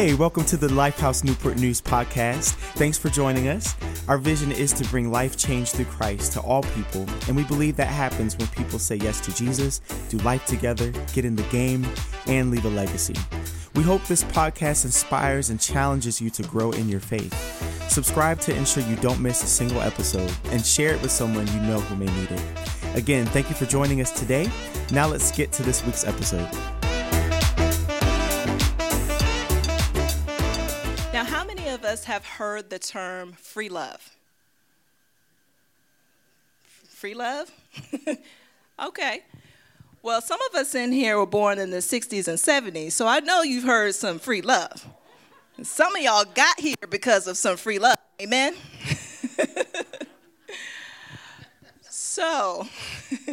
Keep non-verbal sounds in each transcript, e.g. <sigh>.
Hey, welcome to the Lifehouse Newport News podcast. Thanks for joining us. Our vision is to bring life change through Christ to all people, and we believe that happens when people say yes to Jesus, do life together, get in the game, and leave a legacy. We hope this podcast inspires and challenges you to grow in your faith. Subscribe to ensure you don't miss a single episode and share it with someone you know who may need it. Again, thank you for joining us today. Now let's get to this week's episode. Have heard the term free love? Free love? <laughs> okay. Well, some of us in here were born in the 60s and 70s, so I know you've heard some free love. Some of y'all got here because of some free love. Amen? <laughs> so,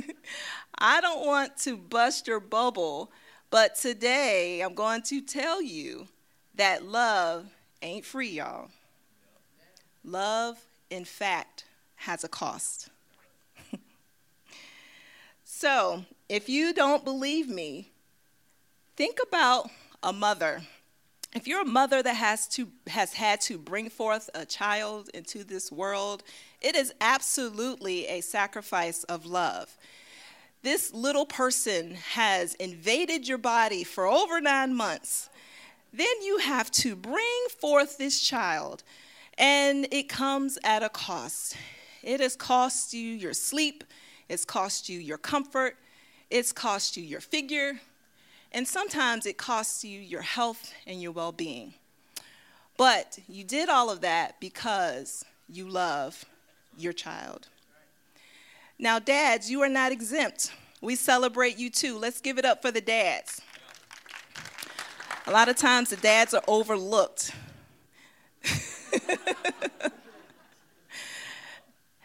<laughs> I don't want to bust your bubble, but today I'm going to tell you that love ain't free, y'all. Love, in fact, has a cost. <laughs> so, if you don't believe me, think about a mother. If you're a mother that has to has had to bring forth a child into this world, it is absolutely a sacrifice of love. This little person has invaded your body for over 9 months then you have to bring forth this child, and it comes at a cost. It has cost you your sleep, it's cost you your comfort, it's cost you your figure, and sometimes it costs you your health and your well being. But you did all of that because you love your child. Now, dads, you are not exempt. We celebrate you too. Let's give it up for the dads. A lot of times the dads are overlooked. <laughs> <laughs>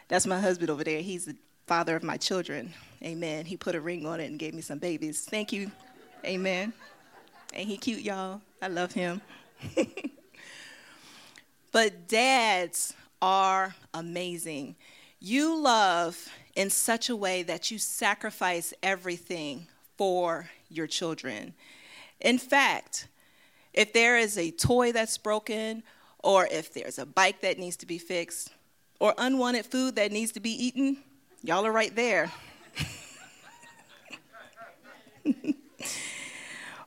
That's my husband over there. He's the father of my children. Amen. He put a ring on it and gave me some babies. Thank you. Amen. Ain't he cute, y'all? I love him. <laughs> but dads are amazing. You love in such a way that you sacrifice everything for your children. In fact, if there is a toy that's broken, or if there's a bike that needs to be fixed, or unwanted food that needs to be eaten, y'all are right there. <laughs>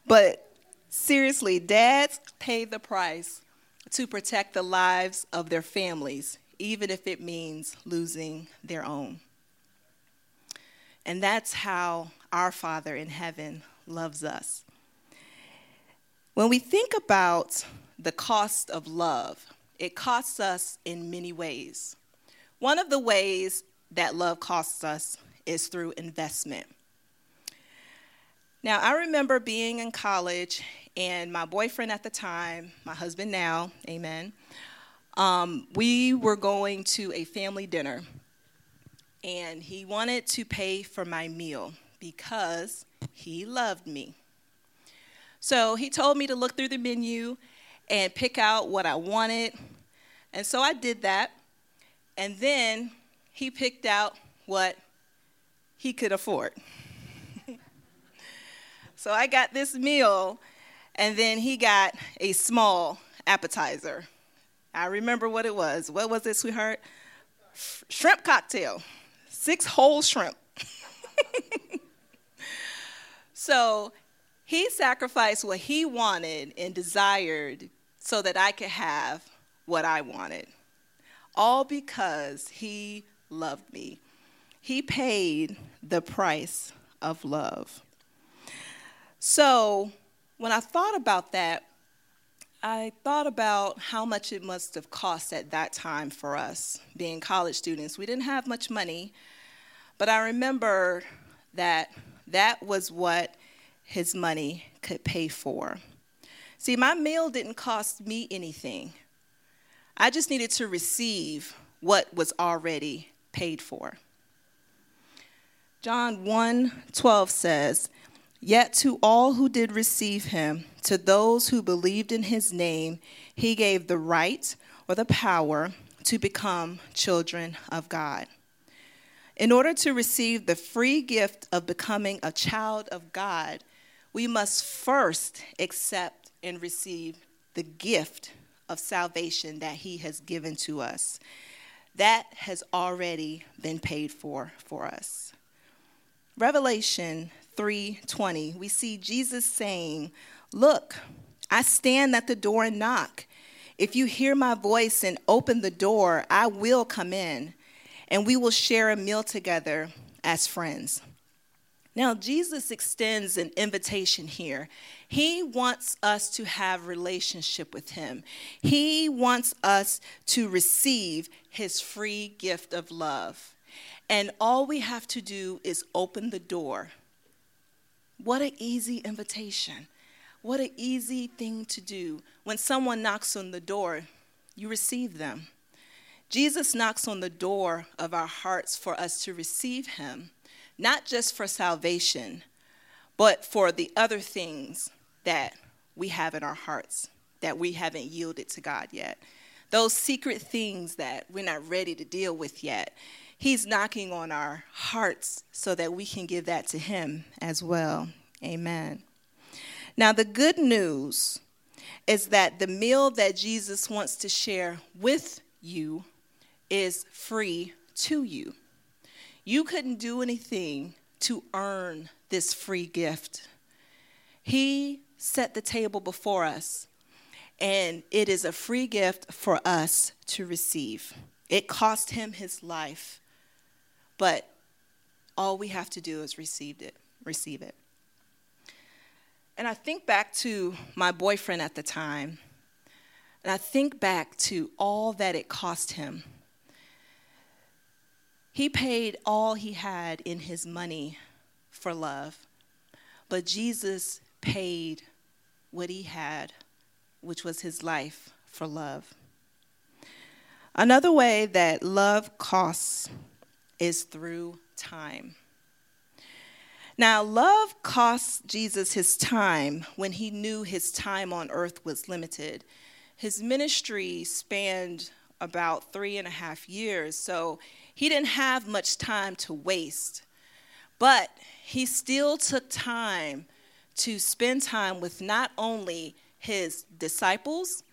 but seriously, dads pay the price to protect the lives of their families, even if it means losing their own. And that's how our Father in heaven loves us. When we think about the cost of love, it costs us in many ways. One of the ways that love costs us is through investment. Now, I remember being in college, and my boyfriend at the time, my husband now, amen, um, we were going to a family dinner, and he wanted to pay for my meal because he loved me. So he told me to look through the menu and pick out what I wanted. And so I did that. And then he picked out what he could afford. <laughs> so I got this meal, and then he got a small appetizer. I remember what it was. What was it, sweetheart? Shrimp cocktail, six whole shrimp. <laughs> so he sacrificed what he wanted and desired so that I could have what I wanted. All because he loved me. He paid the price of love. So, when I thought about that, I thought about how much it must have cost at that time for us, being college students. We didn't have much money, but I remember that that was what his money could pay for. See, my meal didn't cost me anything. I just needed to receive what was already paid for. John 1 12 says, Yet to all who did receive him, to those who believed in his name, he gave the right or the power to become children of God. In order to receive the free gift of becoming a child of God, we must first accept and receive the gift of salvation that he has given to us. That has already been paid for for us. Revelation 3:20, we see Jesus saying, "Look, I stand at the door and knock. If you hear my voice and open the door, I will come in, and we will share a meal together as friends." Now, Jesus extends an invitation here. He wants us to have relationship with him. He wants us to receive his free gift of love. And all we have to do is open the door. What an easy invitation. What an easy thing to do. When someone knocks on the door, you receive them. Jesus knocks on the door of our hearts for us to receive him not just for salvation, but for the other things that we have in our hearts that we haven't yielded to God yet. Those secret things that we're not ready to deal with yet. He's knocking on our hearts so that we can give that to Him as well. Amen. Now, the good news is that the meal that Jesus wants to share with you is free to you. You couldn't do anything to earn this free gift. He set the table before us, and it is a free gift for us to receive. It cost him his life, but all we have to do is receive it. Receive it. And I think back to my boyfriend at the time, and I think back to all that it cost him he paid all he had in his money for love, but Jesus paid what he had, which was his life, for love. Another way that love costs is through time. Now, love cost Jesus his time when he knew his time on earth was limited. His ministry spanned about three and a half years, so he didn't have much time to waste, but he still took time to spend time with not only his disciples,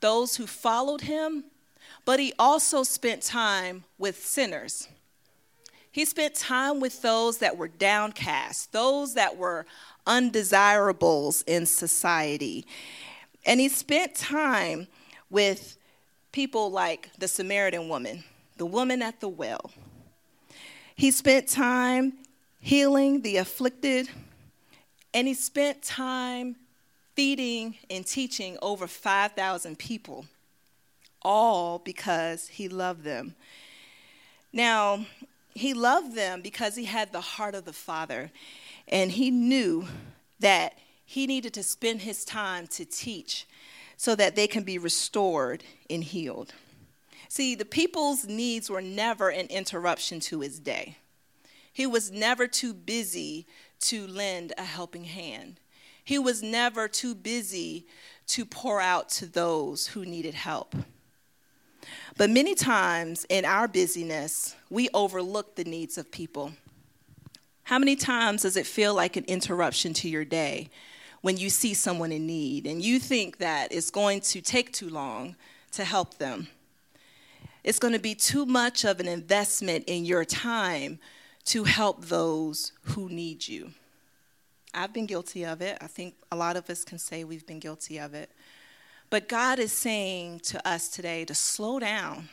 those who followed him, but he also spent time with sinners. He spent time with those that were downcast, those that were undesirables in society. And he spent time with people like the Samaritan woman the woman at the well. He spent time healing the afflicted, and he spent time feeding and teaching over 5,000 people, all because he loved them. Now, he loved them because he had the heart of the Father, and he knew that he needed to spend his time to teach so that they can be restored and healed. See, the people's needs were never an interruption to his day. He was never too busy to lend a helping hand. He was never too busy to pour out to those who needed help. But many times in our busyness, we overlook the needs of people. How many times does it feel like an interruption to your day when you see someone in need and you think that it's going to take too long to help them? it's going to be too much of an investment in your time to help those who need you. I've been guilty of it. I think a lot of us can say we've been guilty of it. But God is saying to us today to slow down.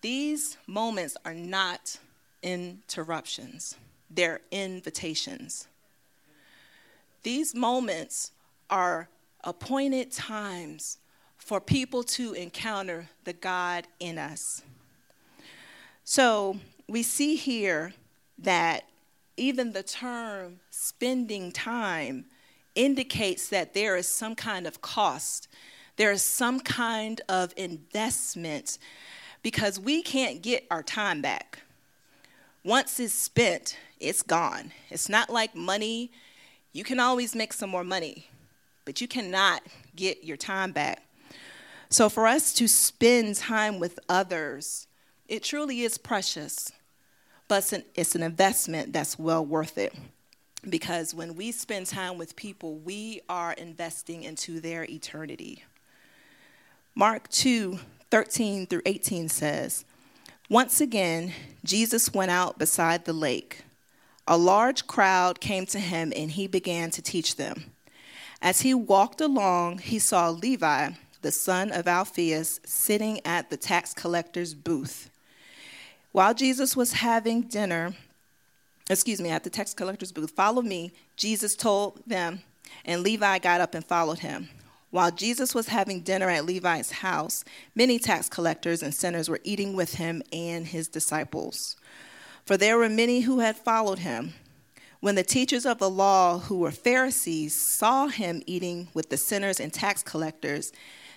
These moments are not interruptions, they're invitations. These moments are appointed times for people to encounter the God in us. So we see here that even the term spending time indicates that there is some kind of cost, there is some kind of investment, because we can't get our time back. Once it's spent, it's gone. It's not like money. You can always make some more money, but you cannot get your time back. So for us to spend time with others, it truly is precious, but it's an, investment that's well worth it. because when we spend time with people, we are investing into their eternity. Mark 2 13 through 18 says, Once again, Jesus went out beside the lake. A large crowd came to him, and he began to teach them. As he walked along, he saw Levi, the son of Alphaeus, sitting at the tax collector's booth. While Jesus was having dinner, excuse me, at the tax collector's booth, follow me, Jesus told them, and Levi got up and followed him. While Jesus was having dinner at Levi's house, many tax collectors and sinners were eating with him and his disciples. For there were many who had followed him. When the teachers of the law, who were Pharisees, saw him eating with the sinners and tax collectors,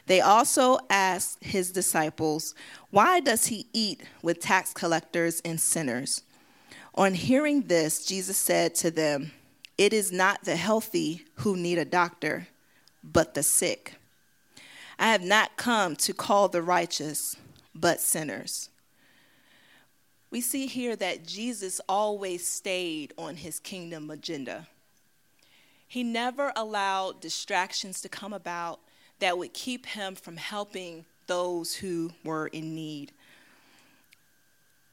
they also asked his disciples, Why does he eat with tax collectors and sinners? On hearing this, Jesus said to them, It is not the healthy who need a doctor, but the sick. I have not come to call the righteous, but sinners. We see here that Jesus always stayed on his kingdom agenda. He never allowed distractions to come about that would keep him from helping those who were in need.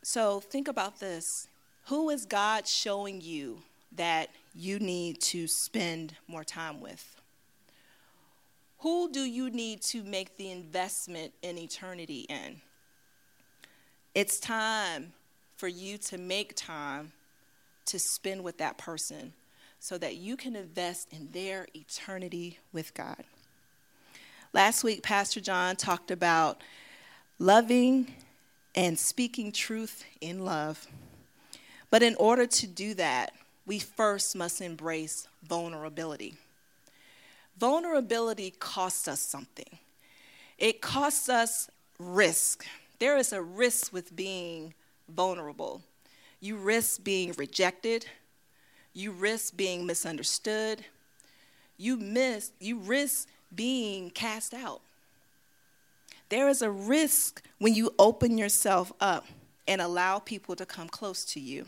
So think about this who is God showing you that you need to spend more time with? Who do you need to make the investment in eternity in? It's time for you to make time to spend with that person so that you can invest in their eternity with God. Last week, Pastor John talked about loving and speaking truth in love. But in order to do that, we first must embrace vulnerability. Vulnerability costs us something, it costs us risk. There is a risk with being vulnerable. You risk being rejected, you risk being misunderstood, you miss you risk being cast out. There is a risk when you open yourself up and allow people to come close to you.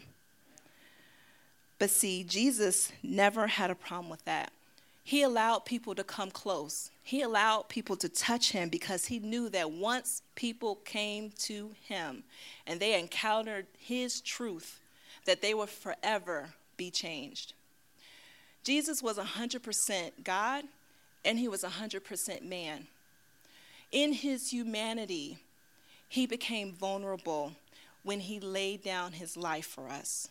But see, Jesus never had a problem with that. He allowed people to come close. He allowed people to touch him because he knew that once people came to him and they encountered his truth, that they would forever be changed. Jesus was 100% God and he was 100% man. In his humanity, he became vulnerable when he laid down his life for us.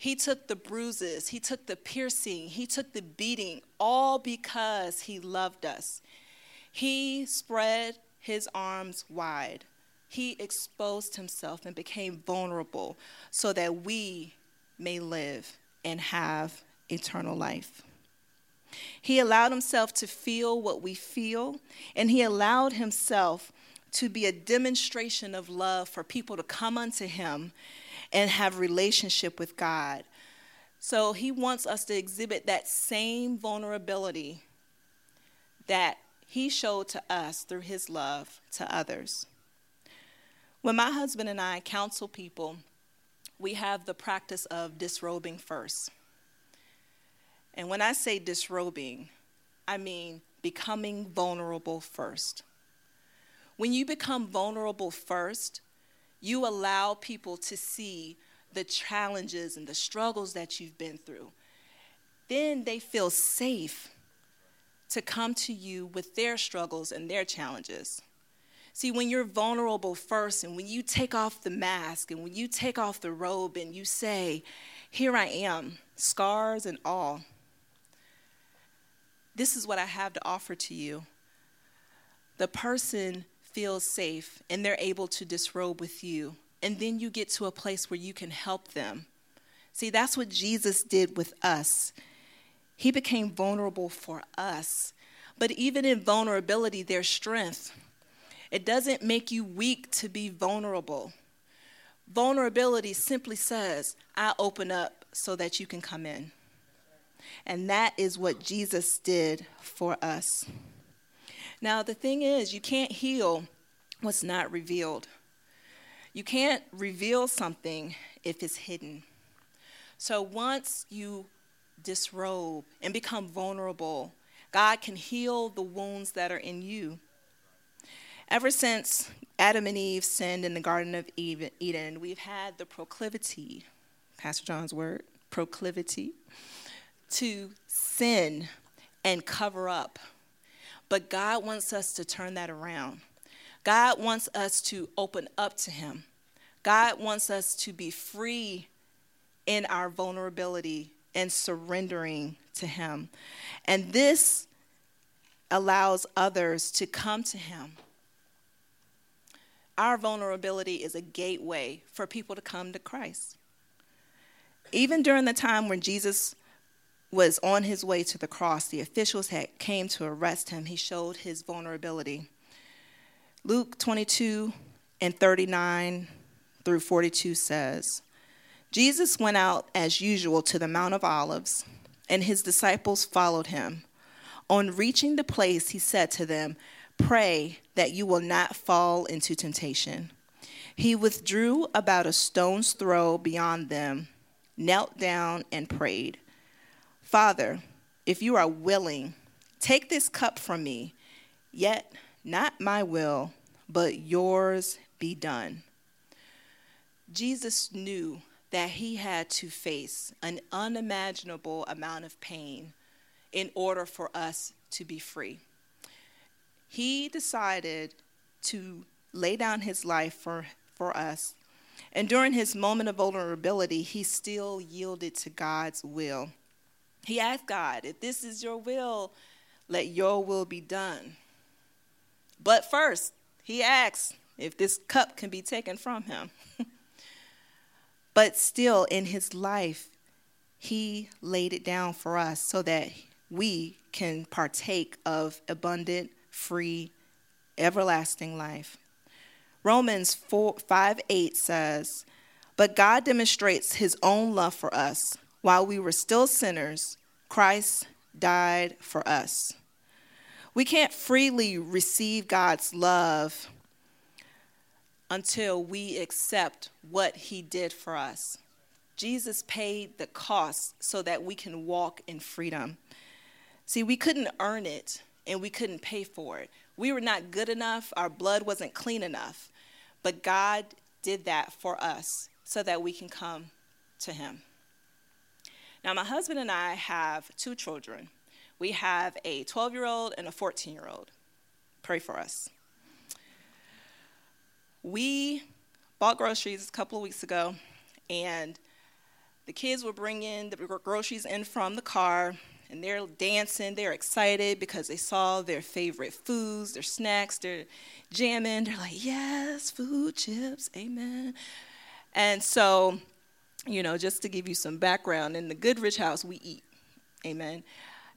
He took the bruises, he took the piercing, he took the beating, all because he loved us. He spread his arms wide. He exposed himself and became vulnerable so that we may live and have eternal life. He allowed himself to feel what we feel, and he allowed himself to be a demonstration of love for people to come unto him and have relationship with God. So he wants us to exhibit that same vulnerability that he showed to us through his love to others. When my husband and I counsel people, we have the practice of disrobing first. And when I say disrobing, I mean becoming vulnerable first. When you become vulnerable first, you allow people to see the challenges and the struggles that you've been through. Then they feel safe to come to you with their struggles and their challenges. See, when you're vulnerable first, and when you take off the mask, and when you take off the robe, and you say, Here I am, scars and all, this is what I have to offer to you. The person feels safe and they're able to disrobe with you. And then you get to a place where you can help them. See, that's what Jesus did with us. He became vulnerable for us. But even in vulnerability, there's strength. It doesn't make you weak to be vulnerable. Vulnerability simply says, I open up so that you can come in. And that is what Jesus did for us. Now, the thing is, you can't heal what's not revealed. You can't reveal something if it's hidden. So once you disrobe and become vulnerable. God can heal the wounds that are in you. Ever since Adam and Eve sinned in the Garden of Eden, we've had the proclivity, Pastor John's word, proclivity, to sin and cover up. But God wants us to turn that around. God wants us to open up to Him. God wants us to be free in our vulnerability and surrendering to Him. And this allows others to come to Him. Our vulnerability is a gateway for people to come to Christ. Even during the time when Jesus was on his way to the cross, the officials had came to arrest him. He showed his vulnerability. Luke 22 and 39 through 42 says, Jesus went out as usual to the Mount of Olives, and his disciples followed him. On reaching the place, he said to them, Pray that you will not fall into temptation. He withdrew about a stone's throw beyond them, knelt down, and prayed, Father, if you are willing, take this cup from me, yet not my will, but yours be done. Jesus knew that he had to face an unimaginable amount of pain in order for us to be free. He decided to lay down his life for, for us. And during his moment of vulnerability, he still yielded to God's will. He asked God, If this is your will, let your will be done. But first, he asks if this cup can be taken from him. <laughs> but still, in his life, he laid it down for us so that we can partake of abundant, free, everlasting life. Romans 4, 5 8 says, But God demonstrates his own love for us. While we were still sinners, Christ died for us. We can't freely receive God's love until we accept what he did for us. Jesus paid the cost so that we can walk in freedom. See, we couldn't earn it and we couldn't pay for it. We were not good enough, our blood wasn't clean enough. But God did that for us so that we can come to Him. Now, my husband and I have two children. We have a 12 year old and a 14 year old. Pray for us. We bought groceries a couple of weeks ago, and the kids were bringing the groceries in from the car and they're dancing. They're excited because they saw their favorite foods, their snacks. They're jamming. They're like, yes, food, chips, amen. And so, you know, just to give you some background, in the Goodrich house, we eat, amen.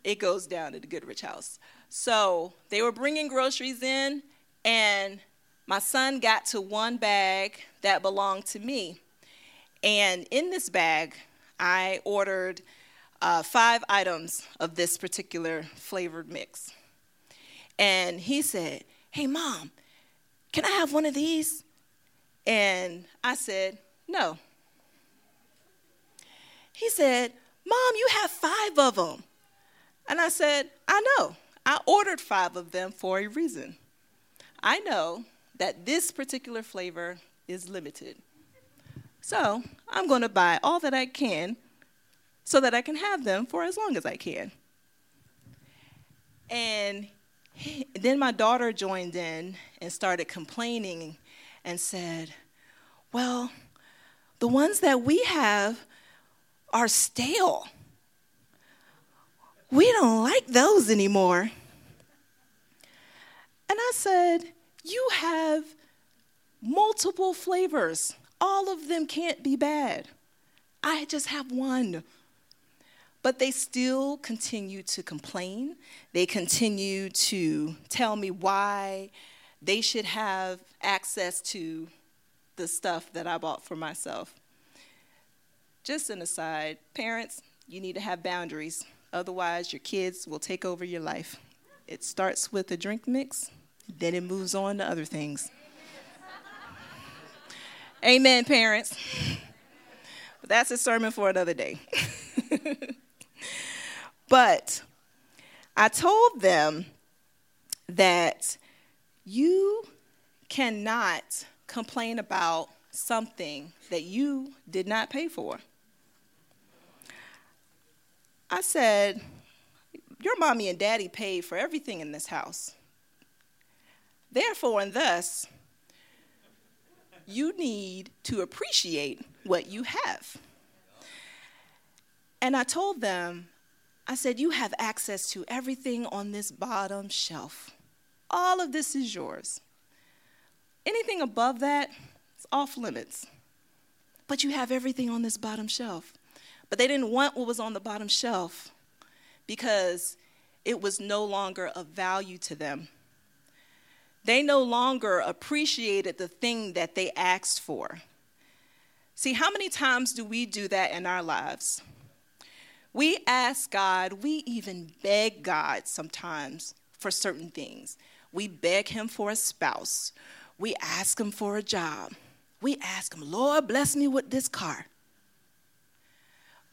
It goes down at the Goodrich house. So they were bringing groceries in, and my son got to one bag that belonged to me. And in this bag, I ordered uh, five items of this particular flavored mix. And he said, Hey, mom, can I have one of these? And I said, No. He said, Mom, you have five of them. And I said, I know. I ordered five of them for a reason. I know that this particular flavor is limited. So I'm going to buy all that I can so that I can have them for as long as I can. And then my daughter joined in and started complaining and said, Well, the ones that we have are stale. We don't like those anymore. And I said, You have multiple flavors. All of them can't be bad. I just have one. But they still continue to complain. They continue to tell me why they should have access to the stuff that I bought for myself. Just an aside, parents, you need to have boundaries. Otherwise, your kids will take over your life. It starts with a drink mix, then it moves on to other things. Amen, parents. But that's a sermon for another day. <laughs> but I told them that you cannot complain about something that you did not pay for. I said, Your mommy and daddy paid for everything in this house. Therefore, and thus, you need to appreciate what you have. And I told them, I said, You have access to everything on this bottom shelf. All of this is yours. Anything above that is off limits. But you have everything on this bottom shelf. But they didn't want what was on the bottom shelf because it was no longer of value to them. They no longer appreciated the thing that they asked for. See, how many times do we do that in our lives? We ask God, we even beg God sometimes for certain things. We beg Him for a spouse, we ask Him for a job, we ask Him, Lord, bless me with this car.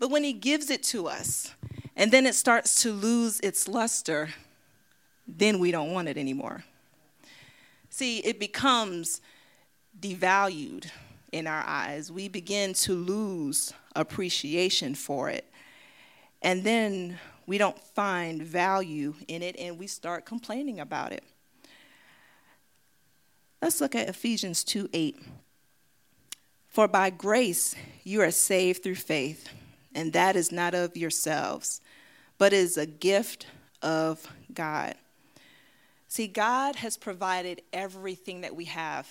But when He gives it to us, and then it starts to lose its luster, then we don't want it anymore. See, it becomes devalued in our eyes. We begin to lose appreciation for it. And then we don't find value in it and we start complaining about it. Let's look at Ephesians 2 8. For by grace you are saved through faith, and that is not of yourselves, but is a gift of God. See, God has provided everything that we have.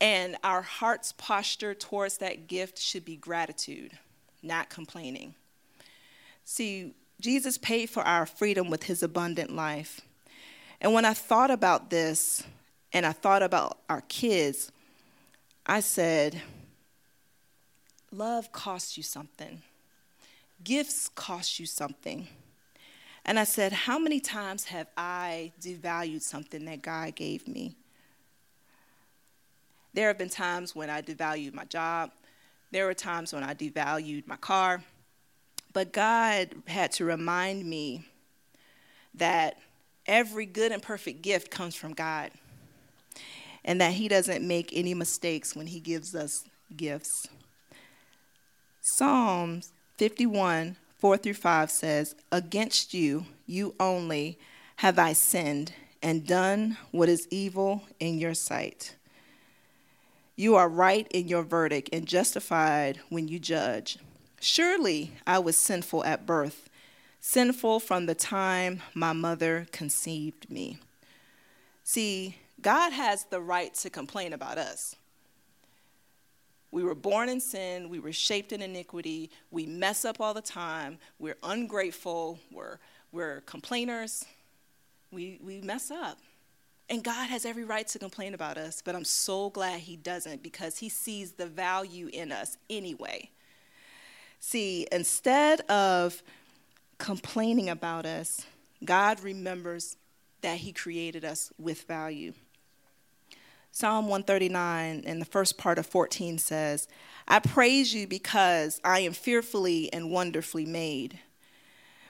And our heart's posture towards that gift should be gratitude, not complaining. See, Jesus paid for our freedom with his abundant life. And when I thought about this and I thought about our kids, I said, Love costs you something, gifts cost you something. And I said, How many times have I devalued something that God gave me? There have been times when I devalued my job. There were times when I devalued my car. But God had to remind me that every good and perfect gift comes from God and that He doesn't make any mistakes when He gives us gifts. Psalms 51 4 through 5 says, Against you, you only, have I sinned and done what is evil in your sight. You are right in your verdict and justified when you judge. Surely I was sinful at birth, sinful from the time my mother conceived me. See, God has the right to complain about us. We were born in sin. We were shaped in iniquity. We mess up all the time. We're ungrateful. We're, we're complainers. We, we mess up. And God has every right to complain about us, but I'm so glad He doesn't because He sees the value in us anyway. See, instead of complaining about us, God remembers that He created us with value. Psalm 139 in the first part of 14 says, I praise you because I am fearfully and wonderfully made.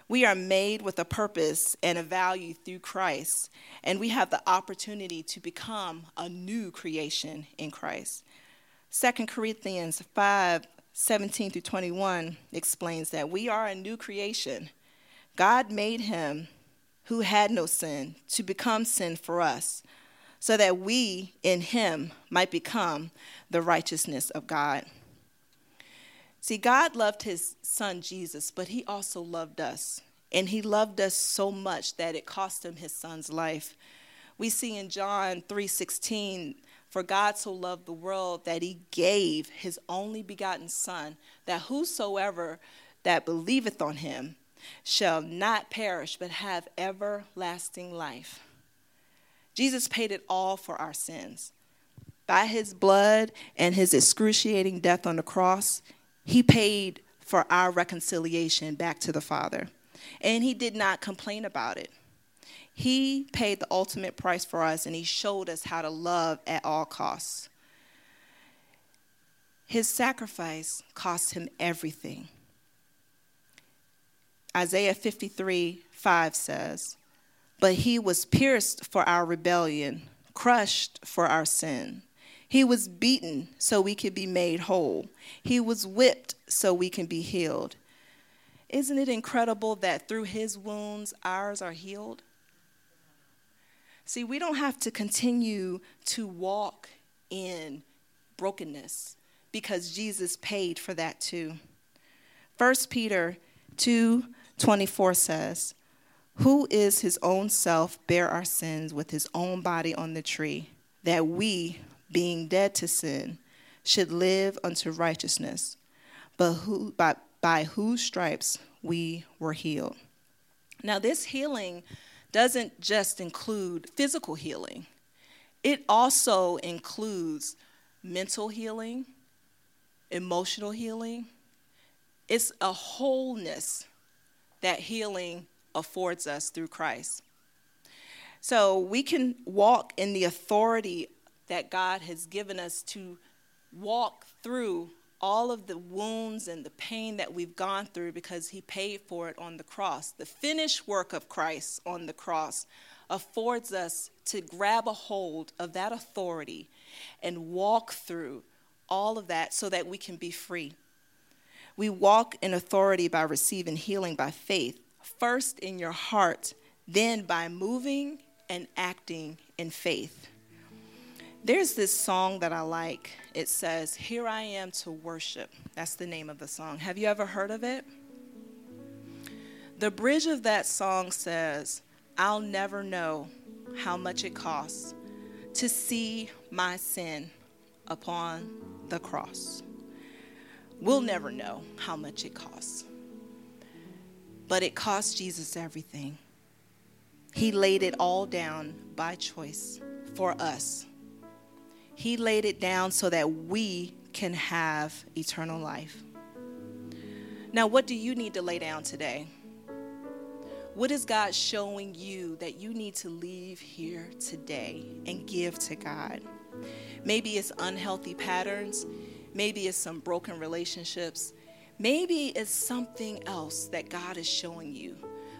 We are made with a purpose and a value through Christ, and we have the opportunity to become a new creation in Christ. 2 Corinthians 5 17 through 21 explains that we are a new creation. God made him who had no sin to become sin for us so that we in him might become the righteousness of God. See, God loved his son Jesus, but he also loved us. And he loved us so much that it cost him his son's life. We see in John 3:16, for God so loved the world that he gave his only begotten son, that whosoever that believeth on him shall not perish but have everlasting life. Jesus paid it all for our sins. By his blood and his excruciating death on the cross, he paid for our reconciliation back to the Father. And he did not complain about it. He paid the ultimate price for us, and he showed us how to love at all costs. His sacrifice cost him everything. Isaiah 53 5 says, But he was pierced for our rebellion, crushed for our sin. He was beaten so we could be made whole. He was whipped so we can be healed. Isn't it incredible that through his wounds, ours are healed? See, we don't have to continue to walk in brokenness because Jesus paid for that too. 1 Peter 2 24 says, Who is his own self bear our sins with his own body on the tree, that we, being dead to sin, should live unto righteousness, but who, by, by whose stripes we were healed. Now, this healing doesn't just include physical healing, it also includes mental healing, emotional healing. It's a wholeness that healing affords us through Christ. So we can walk in the authority that God has given us to walk through all of the wounds and the pain that we've gone through because he paid for it on the cross. The finished work of Christ on the cross affords us to grab a hold of that authority and walk through all of that so that we can be free. We walk in authority by receiving healing by faith, first in your heart, then by moving and acting in faith. There's this song that I like. It says, Here I am to worship. That's the name of the song. Have you ever heard of it? The bridge of that song says, I'll never know how much it costs to see my sin upon the cross. We'll never know how much it costs. But it cost Jesus everything. He laid it all down by choice for us he laid it down so that we can have eternal life. Now, what do you need to lay down today? What is God showing you that you need to leave here today and give to God? Maybe it's unhealthy patterns. Maybe it's some broken relationships. Maybe it's something else that God is showing you.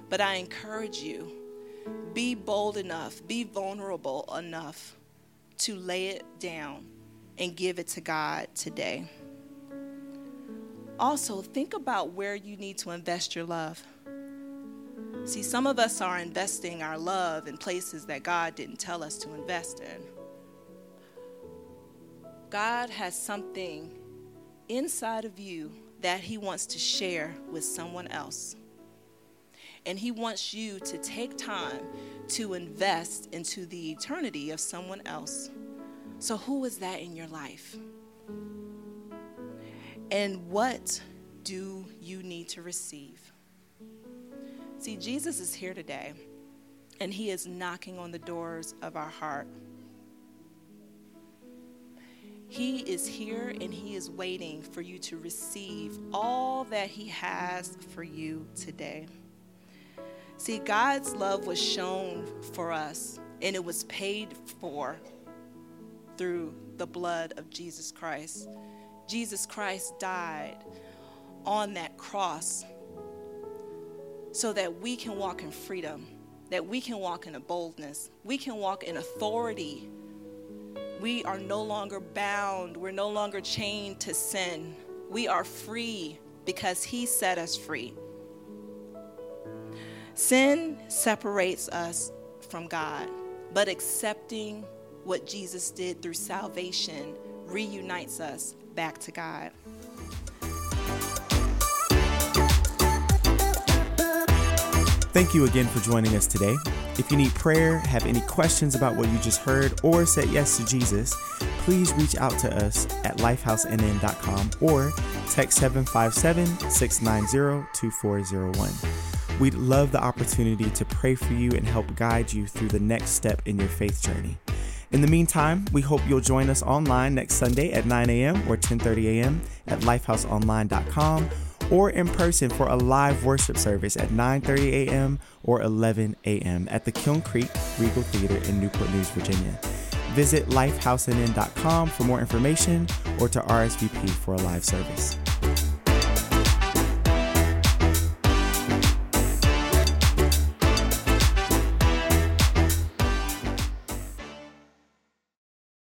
But I encourage you be bold enough, be vulnerable enough to lay it down and give it to God today. Also, think about where you need to invest your love. See, some of us are investing our love in places that God didn't tell us to invest in. God has something inside of you that He wants to share with someone else. And He wants you to take time to invest into the eternity of someone else. So, who is that in your life? And what do you need to receive? See, Jesus is here today, and He is knocking on the doors of our heart. He is here and He is waiting for you to receive all that He has for you today. See, God's love was shown for us and it was paid for through the blood of Jesus Christ. Jesus Christ died on that cross so that we can walk in freedom, that we can walk in a boldness, we can walk in authority. We are no longer bound, we're no longer chained to sin. We are free because He set us free. Sin separates us from God, but accepting what Jesus did through salvation reunites us back to God. Thank you again for joining us today. If you need prayer, have any questions about what you just heard, or said yes to Jesus, please reach out to us at lifehousenn.com or text 757 690 2401. We'd love the opportunity to pray for you and help guide you through the next step in your faith journey. In the meantime, we hope you'll join us online next Sunday at 9 a.m. or 10:30 a.m. at lifehouseonline.com or in person for a live worship service at 9:30 a.m. or 11 a.m. at the Kiln Creek Regal Theater in Newport News, Virginia. Visit lifehousenn.com for more information or to RSVP for a live service.